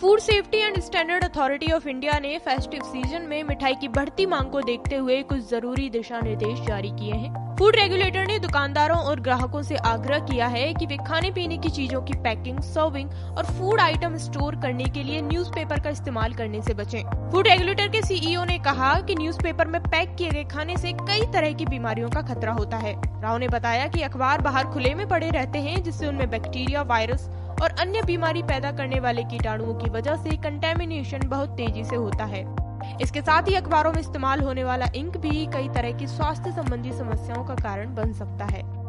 Food safety and standard authority of India ने festive season में मिठाई की बढ़ती मांग को देखते हुए कुछ ज़रूरी दिशा निर्देश जारी किए हैं फ़ूड रेगुलेटर ने दुकानदारों और ग्राहकों से आग्रह किया है कि वे खाने पीने की चीज़ों की पैकिंग, सर्विंग और फ़ूड आइटम स्टोर करने के लिए न्यूज़पेपर का इस्तेमाल करने से बचें। फ़ूड रेगुलेटर के सीईओ ने कहा कि न्यूज़पेपर में पैक किए गए खाने से कई तरह की बीमारियों का खतरा होता है राव ने बताया कि अखबार बाहर खुले में पड़े रहते हैं, जिससे उनमें बैक्टीरिया, वायरस और अन्य बीमारी पैदा करने वाले कीटाणुओं की वजह से कंटेमिनेशन बहुत तेज़ी से होता है। इसके साथ ही अखबारों में इस्तेमाल होने वाला इंक भी कई तरह की स्वास्थ्य संबंधी समस्याओं का कारण बन सकता है।